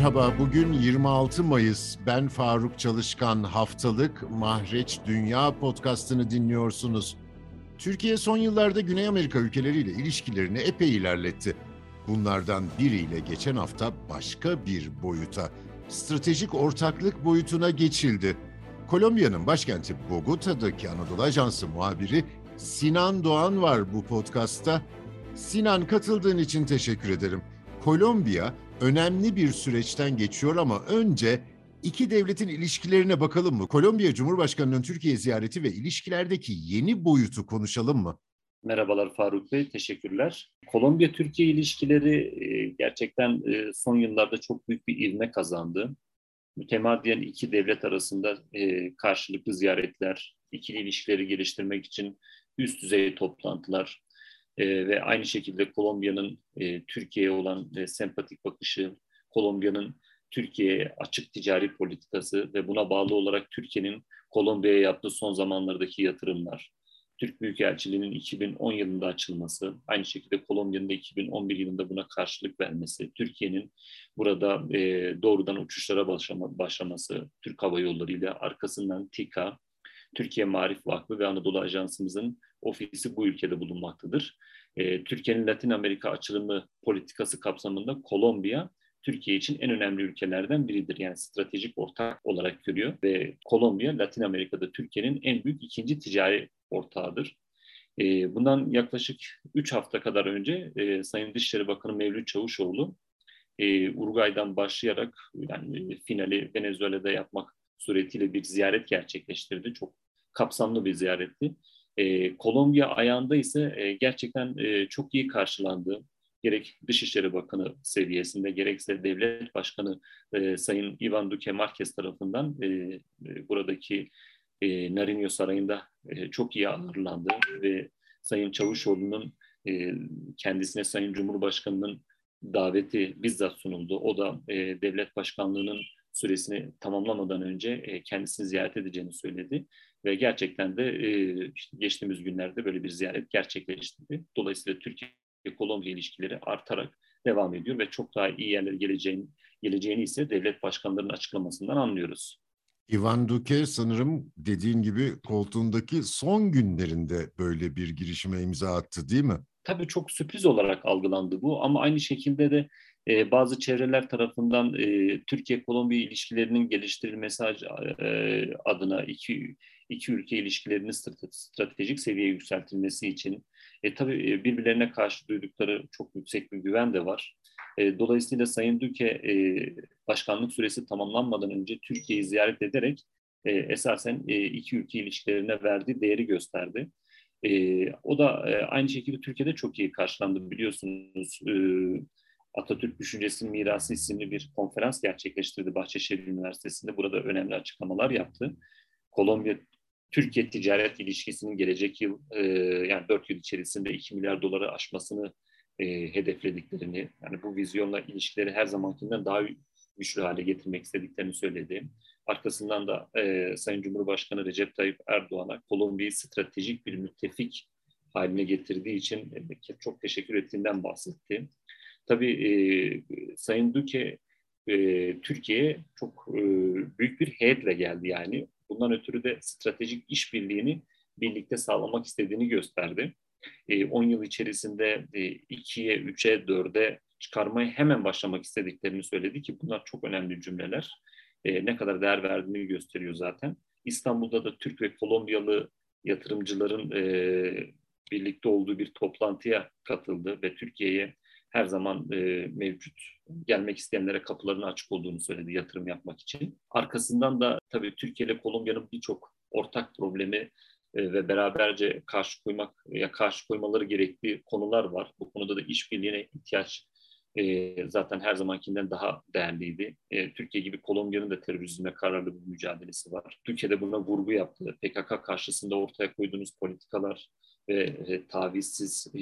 Merhaba, bugün 26 Mayıs. Ben Faruk Çalışkan. Haftalık Mahreç Dünya podcastını dinliyorsunuz. Türkiye son yıllarda Güney Amerika ülkeleriyle ilişkilerini epey ilerletti. Bunlardan biriyle geçen hafta başka bir boyuta, stratejik ortaklık boyutuna geçildi. Kolombiya'nın başkenti Bogota'daki Anadolu Ajansı muhabiri Sinan Doğan var bu podcastta. Sinan katıldığın için teşekkür ederim. Kolombiya önemli bir süreçten geçiyor ama önce iki devletin ilişkilerine bakalım mı? Kolombiya Cumhurbaşkanı'nın Türkiye ziyareti ve ilişkilerdeki yeni boyutu konuşalım mı? Merhabalar Faruk Bey, teşekkürler. Kolombiya-Türkiye ilişkileri e, gerçekten e, son yıllarda çok büyük bir ivme kazandı. Mütemadiyen iki devlet arasında e, karşılıklı ziyaretler, ikili ilişkileri geliştirmek için üst düzey toplantılar, e, ve aynı şekilde Kolombiya'nın e, Türkiye'ye olan e, sempatik bakışı, Kolombiya'nın Türkiye'ye açık ticari politikası ve buna bağlı olarak Türkiye'nin Kolombiya'ya yaptığı son zamanlardaki yatırımlar, Türk Büyükelçiliği'nin 2010 yılında açılması, aynı şekilde Kolombiya'nın da 2011 yılında buna karşılık vermesi, Türkiye'nin burada e, doğrudan uçuşlara başlama, başlaması, Türk Hava Yolları ile arkasından TİKA, Türkiye Marif Vakfı ve Anadolu Ajansımızın ofisi bu ülkede bulunmaktadır. E, Türkiye'nin Latin Amerika açılımı politikası kapsamında Kolombiya Türkiye için en önemli ülkelerden biridir. Yani stratejik ortak olarak görüyor ve Kolombiya Latin Amerika'da Türkiye'nin en büyük ikinci ticari ortağıdır. E, bundan yaklaşık 3 hafta kadar önce e, Sayın Dışişleri Bakanı Mevlüt Çavuşoğlu e, Uruguay'dan başlayarak yani finali Venezuela'da yapmak suretiyle bir ziyaret gerçekleştirdi. Çok kapsamlı bir ziyaretti. E, Kolombiya ayağında ise e, gerçekten e, çok iyi karşılandı. Gerek Dışişleri Bakanı seviyesinde gerekse Devlet Başkanı e, Sayın Ivan Duque Marquez tarafından e, e, buradaki e, Nariño Sarayı'nda e, çok iyi ağırlandı ve Sayın Çavuşoğlu'nun e, kendisine Sayın Cumhurbaşkanı'nın daveti bizzat sunuldu. O da e, devlet başkanlığının süresini tamamlamadan önce e, kendisini ziyaret edeceğini söyledi. Ve gerçekten de e, işte geçtiğimiz günlerde böyle bir ziyaret gerçekleştirdi. Dolayısıyla Türkiye-Kolombiya ilişkileri artarak devam ediyor ve çok daha iyi yerlere geleceğini, geleceğini ise devlet başkanlarının açıklamasından anlıyoruz. Ivan Duque sanırım dediğin gibi koltuğundaki son günlerinde böyle bir girişime imza attı değil mi? Tabii çok sürpriz olarak algılandı bu ama aynı şekilde de e, bazı çevreler tarafından e, Türkiye-Kolombiya ilişkilerinin geliştirilmesi e, adına iki iki ülke ilişkilerinin stratejik seviyeye yükseltilmesi için e, tabii e, birbirlerine karşı duydukları çok yüksek bir güven de var. E, dolayısıyla Sayın Düke e, başkanlık süresi tamamlanmadan önce Türkiye'yi ziyaret ederek e, esasen e, iki ülke ilişkilerine verdiği değeri gösterdi. E, o da e, aynı şekilde Türkiye'de çok iyi karşılandı biliyorsunuz. E, Atatürk Düşüncesi Mirası isimli bir konferans gerçekleştirdi Bahçeşehir Üniversitesi'nde. Burada önemli açıklamalar yaptı. Kolombiya Türkiye ticaret ilişkisinin gelecek yıl e, yani 4 yıl içerisinde 2 milyar doları aşmasını e, hedeflediklerini yani bu vizyonla ilişkileri her zamankinden daha güçlü hale getirmek istediklerini söyledi. Arkasından da e, Sayın Cumhurbaşkanı Recep Tayyip Erdoğan'a Kolombiya'yı stratejik bir müttefik haline getirdiği için e, çok teşekkür ettiğinden bahsetti. Tabii e, Sayın Duque e, Türkiye'ye çok e, büyük bir heyetle geldi yani. Bundan ötürü de stratejik işbirliğini birlikte sağlamak istediğini gösterdi. 10 e, yıl içerisinde 2'ye, 3'e, 4'e çıkarmaya hemen başlamak istediklerini söyledi ki bunlar çok önemli cümleler. Ne kadar değer verdiğini gösteriyor zaten. İstanbul'da da Türk ve Kolombiyalı yatırımcıların birlikte olduğu bir toplantıya katıldı ve Türkiye'ye her zaman e, mevcut gelmek isteyenlere kapılarını açık olduğunu söyledi yatırım yapmak için. Arkasından da tabii Türkiye ile Kolombiya'nın birçok ortak problemi e, ve beraberce karşı koymak ya karşı koymaları gerektiği konular var. Bu konuda da işbirliğine ihtiyaç e, zaten her zamankinden daha değerliydi. E, Türkiye gibi Kolombiya'nın da terörizme kararlı bir mücadelesi var. Türkiye'de buna vurgu yaptı. PKK karşısında ortaya koyduğunuz politikalar ve e, tavizsiz, e,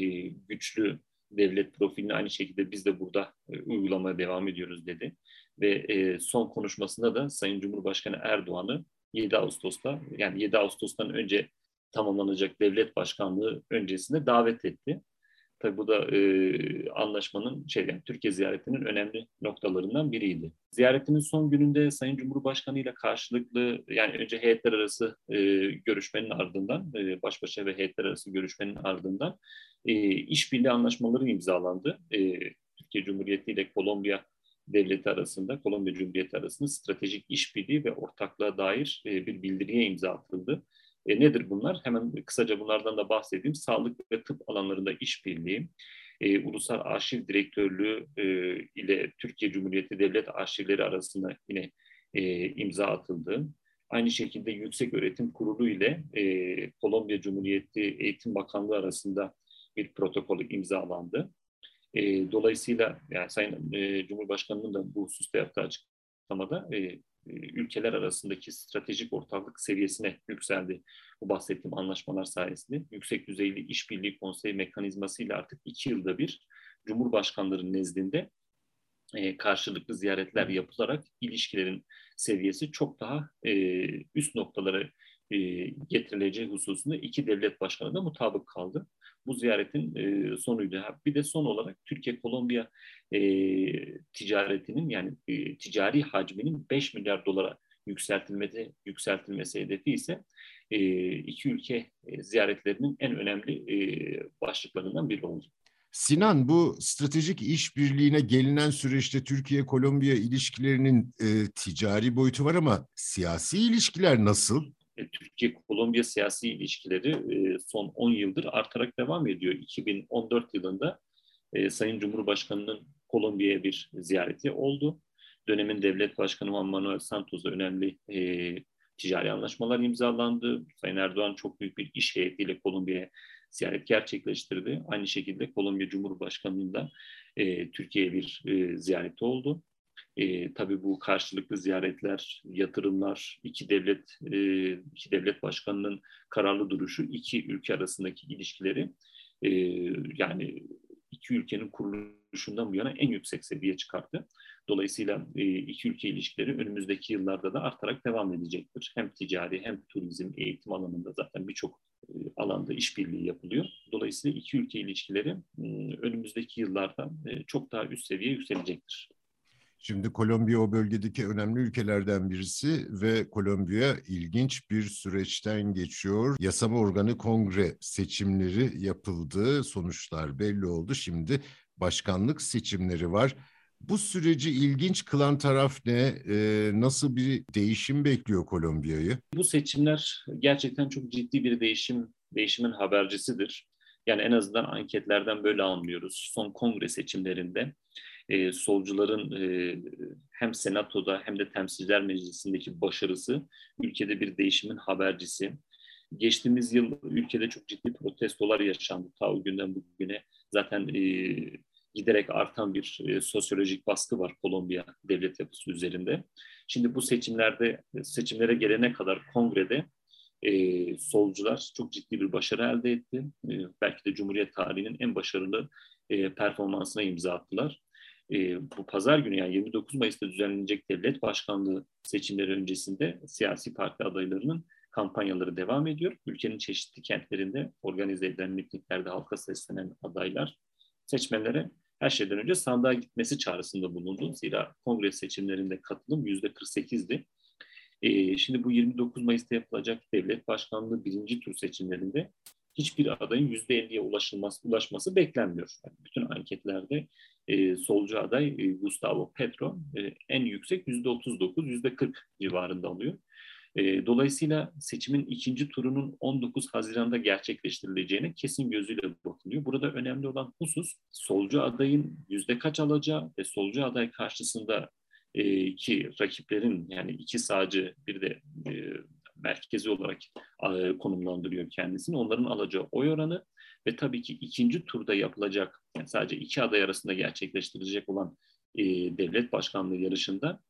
güçlü devlet profilini aynı şekilde biz de burada e, uygulamaya devam ediyoruz dedi. Ve e, son konuşmasında da Sayın Cumhurbaşkanı Erdoğan'ı 7 Ağustos'ta yani 7 Ağustos'tan önce tamamlanacak devlet başkanlığı öncesinde davet etti. Tabii bu da e, anlaşmanın şey yani Türkiye ziyaretinin önemli noktalarından biriydi. Ziyaretinin son gününde Sayın Cumhurbaşkanı ile karşılıklı yani önce heyetler arası e, görüşmenin ardından e, baş başa ve heyetler arası görüşmenin ardından e, işbirliği anlaşmaları imzalandı. E, Türkiye Cumhuriyeti ile Kolombiya devleti arasında, Kolombiya Cumhuriyeti arasında stratejik işbirliği ve ortaklığa dair e, bir bildiriye imza atıldı. E, nedir bunlar? Hemen kısaca bunlardan da bahsedeyim. Sağlık ve tıp alanlarında işbirliği, e, Ulusal Arşiv Direktörlüğü e, ile Türkiye Cumhuriyeti Devlet Arşivleri arasında yine e, imza atıldı. Aynı şekilde Yüksek Öğretim Kurulu ile e, Kolombiya Cumhuriyeti Eğitim Bakanlığı arasında bir protokol imzalandı. E, dolayısıyla yani Sayın e, Cumhurbaşkanı'nın da bu hususta yaptığı açıklamada e, ülkeler arasındaki stratejik ortaklık seviyesine yükseldi. Bu bahsettiğim anlaşmalar sayesinde yüksek düzeyli işbirliği konseyi mekanizmasıyla artık iki yılda bir Cumhurbaşkanları nezdinde e, karşılıklı ziyaretler yapılarak ilişkilerin seviyesi çok daha e, üst noktalara e, getirileceği hususunda iki devlet başkanı da mutabık kaldı. Bu ziyaretin e, sonuydu. Bir de son olarak Türkiye-Kolombiya e, ticaretinin yani e, ticari hacminin 5 milyar dolara yükseltilmesi, yükseltilmesi hedefi ise e, iki ülke e, ziyaretlerinin en önemli e, başlıklarından biri oldu. Sinan bu stratejik işbirliğine gelinen süreçte Türkiye-Kolombiya ilişkilerinin e, ticari boyutu var ama siyasi ilişkiler nasıl? E, Türkiye-Kolombiya siyasi ilişkileri e, son 10 yıldır artarak devam ediyor. 2014 yılında e, Sayın Cumhurbaşkanı'nın Kolombiya'ya bir ziyareti oldu. Dönemin devlet başkanı Juan Manuel Santos'la önemli ticari anlaşmalar imzalandı. Sayın Erdoğan çok büyük bir iş heyetiyle Kolombiya'ya ziyaret gerçekleştirdi. Aynı şekilde Kolombiya Cumhurbaşkanı'nın da Türkiye'ye bir ziyareti oldu. E, tabii bu karşılıklı ziyaretler, yatırımlar, iki devlet e, iki devlet başkanının kararlı duruşu iki ülke arasındaki ilişkileri e, yani iki ülkenin kuruluşundan bu yana en yüksek seviyeye çıkarttı. Dolayısıyla e, iki ülke ilişkileri önümüzdeki yıllarda da artarak devam edecektir. Hem ticari hem turizm, eğitim alanında zaten birçok e, alanda işbirliği yapılıyor. Dolayısıyla iki ülke ilişkileri e, önümüzdeki yıllarda e, çok daha üst seviyeye yükselecektir. Şimdi Kolombiya o bölgedeki önemli ülkelerden birisi ve Kolombiya ilginç bir süreçten geçiyor. Yasama organı kongre seçimleri yapıldı, sonuçlar belli oldu. Şimdi başkanlık seçimleri var. Bu süreci ilginç kılan taraf ne? Ee, nasıl bir değişim bekliyor Kolombiya'yı? Bu seçimler gerçekten çok ciddi bir değişim, değişimin habercisidir. Yani en azından anketlerden böyle anlıyoruz. Son kongre seçimlerinde e, solcuların e, hem senatoda hem de temsilciler meclisindeki başarısı ülkede bir değişimin habercisi. Geçtiğimiz yıl ülkede çok ciddi protestolar yaşandı ta o günden bugüne. Zaten e, giderek artan bir e, sosyolojik baskı var Kolombiya devlet yapısı üzerinde. Şimdi bu seçimlerde seçimlere gelene kadar kongrede e, solcular çok ciddi bir başarı elde etti. E, belki de Cumhuriyet tarihinin en başarılı e, performansına imza attılar e, bu pazar günü yani 29 Mayıs'ta düzenlenecek devlet başkanlığı seçimleri öncesinde siyasi parti adaylarının kampanyaları devam ediyor. Ülkenin çeşitli kentlerinde organize edilen mitinglerde halka seslenen adaylar seçmenlere her şeyden önce sandığa gitmesi çağrısında bulundu. Zira kongre seçimlerinde katılım yüzde 48'di. Ee, şimdi bu 29 Mayıs'ta yapılacak devlet başkanlığı birinci tur seçimlerinde hiçbir adayın yüzde 50'ye ulaşılması, ulaşması beklenmiyor. Yani bütün anketlerde e, solcu aday e, Gustavo Petro e, en yüksek yüzde 39, yüzde 40 civarında alıyor. E, dolayısıyla seçimin ikinci turunun 19 Haziran'da gerçekleştirileceğine kesin gözüyle bakılıyor. Burada önemli olan husus solcu adayın yüzde kaç alacağı ve solcu aday karşısında e, ki rakiplerin yani iki sağcı bir de e, merkezi olarak e, konumlandırıyor kendisini. Onların alacağı oy oranı ve tabii ki ikinci turda yapılacak, yani sadece iki aday arasında gerçekleştirilecek olan e, devlet başkanlığı yarışında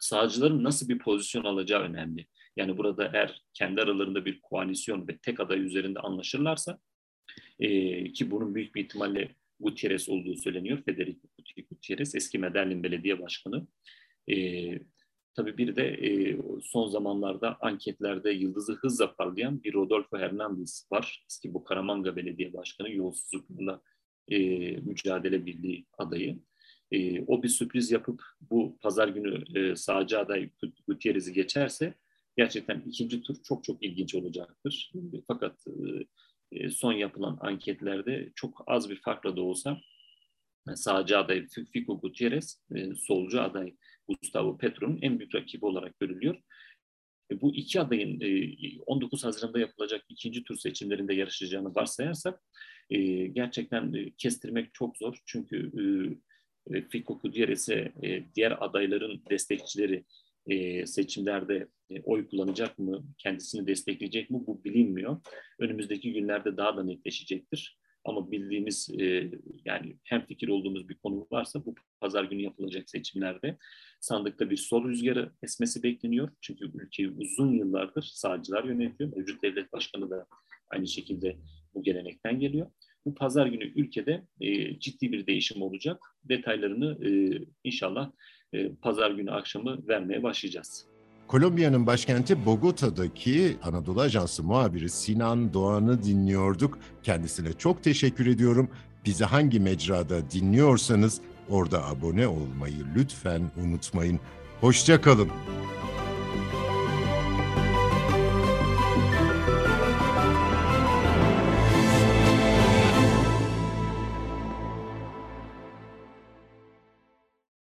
sağcıların nasıl bir pozisyon alacağı önemli. Yani burada eğer kendi aralarında bir koalisyon ve tek aday üzerinde anlaşırlarsa e, ki bunun büyük bir ihtimalle Gutierrez olduğu söyleniyor. Federico Gutierrez eski Medellin Belediye Başkanı. E, Tabii bir de e, son zamanlarda anketlerde yıldızı hızla parlayan bir Rodolfo Hernandez var. Eski Bucaramanga Belediye Başkanı yolsuzlukla e, Mücadele Birliği adayı. E, o bir sürpriz yapıp bu pazar günü e, sağcı aday Gutierrez'i geçerse gerçekten ikinci tur çok çok ilginç olacaktır. Fakat e, son yapılan anketlerde çok az bir farkla da olsa sağcı aday Fico Gutierrez, e, solcu aday Gustavo Petro'nun en büyük rakibi olarak görülüyor. E, bu iki adayın 19 Haziran'da yapılacak ikinci tur seçimlerinde yarışacağını varsayarsak gerçekten kestirmek çok zor. Çünkü Fico Gutierrez'e diğer adayların destekçileri seçimlerde oy kullanacak mı, kendisini destekleyecek mi bu bilinmiyor. Önümüzdeki günlerde daha da netleşecektir. Ama bildiğimiz e, yani hem fikir olduğumuz bir konu varsa bu pazar günü yapılacak seçimlerde sandıkta bir sol rüzgarı esmesi bekleniyor. Çünkü ülkeyi uzun yıllardır sağcılar yönetiyor. Mevcut devlet başkanı da aynı şekilde bu gelenekten geliyor. Bu pazar günü ülkede e, ciddi bir değişim olacak. Detaylarını e, inşallah e, pazar günü akşamı vermeye başlayacağız. Kolombiya'nın başkenti Bogota'daki Anadolu Ajansı muhabiri Sinan Doğan'ı dinliyorduk. Kendisine çok teşekkür ediyorum. Bizi hangi mecrada dinliyorsanız orada abone olmayı lütfen unutmayın. Hoşçakalın.